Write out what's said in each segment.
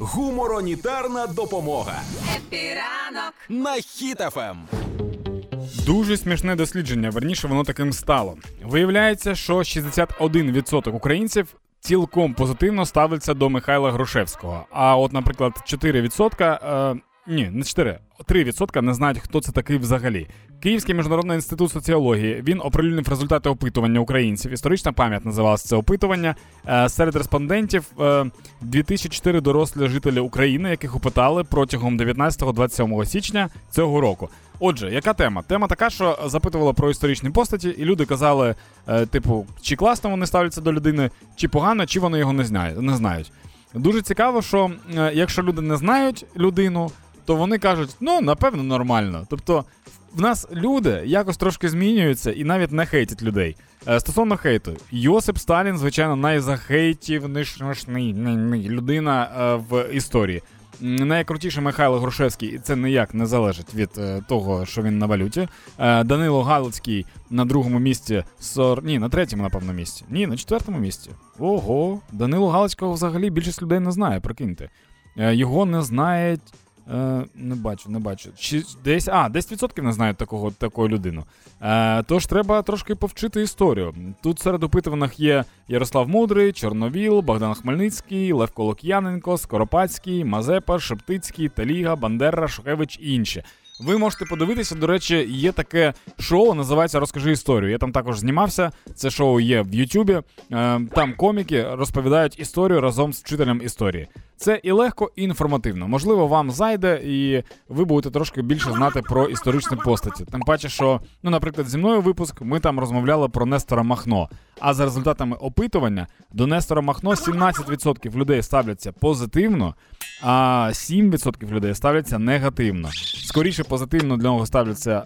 Гуморонітарна допомога Епіранок. на Ем. хітафем. Дуже смішне дослідження, верніше воно таким стало. Виявляється, що 61% українців цілком позитивно ставиться до Михайла Грушевського. А от, наприклад, 4%, е, ні, не 4, 3% не знають, хто це такий взагалі. Київський міжнародний інститут соціології він оприлюднив результати опитування українців. Історична пам'ять називалася це опитування. Е, серед респондентів е, 2004 дорослі жителі України, яких опитали протягом 19-27 січня цього року. Отже, яка тема? Тема така, що запитувала про історичні постаті, і люди казали, е, типу, чи класно вони ставляться до людини, чи погано, чи вони його не знають. Дуже цікаво, що е, якщо люди не знають людину, то вони кажуть, ну напевно, нормально. Тобто, в нас люди якось трошки змінюються і навіть не хейтять людей. Е, Стосовно хейту, Йосип Сталін, звичайно, найзахейтівнішний людина е, в історії. М, Найкрутіший Михайло Грушевський, і це ніяк не залежить від е, того, що він на валюті. Е, Данило Галицький на другому місці, сор... ні, на третьому, напевно, місці. Ні, на четвертому місці. Ого, Данило Галицького взагалі більшість людей не знає, прикиньте. Е, Його не знають. Е, не бачу, не бачу. Чи десь, а, 10% не знають такого, таку людину. Е, тож треба трошки повчити історію. Тут серед опитуваних є Ярослав Мудрий, Чорновіл, Богдан Хмельницький, Левко Лук'яненко, Скоропадський, Мазепа, Шептицький, Таліга, Бандера, Шухевич і інші. Ви можете подивитися, до речі, є таке шоу, називається Розкажи історію. Я там також знімався. Це шоу є в Ютубі. Е, там коміки розповідають історію разом з вчителем історії. Це і легко, і інформативно. Можливо, вам зайде, і ви будете трошки більше знати про історичні постаті. Тим паче, що, ну, наприклад, зі мною випуск ми там розмовляли про Нестора Махно. А за результатами опитування до Нестора Махно 17% людей ставляться позитивно, а 7% людей ставляться негативно. Скоріше позитивно для нього ставляться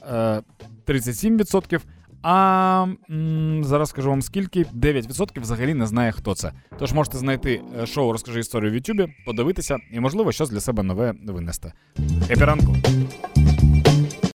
е, 37%. А м, зараз скажу вам скільки 9% взагалі не знає, хто це. Тож можете знайти е, шоу Розкажи історію в Ютубі, подивитися і, можливо, щось для себе нове винести. Епіранку.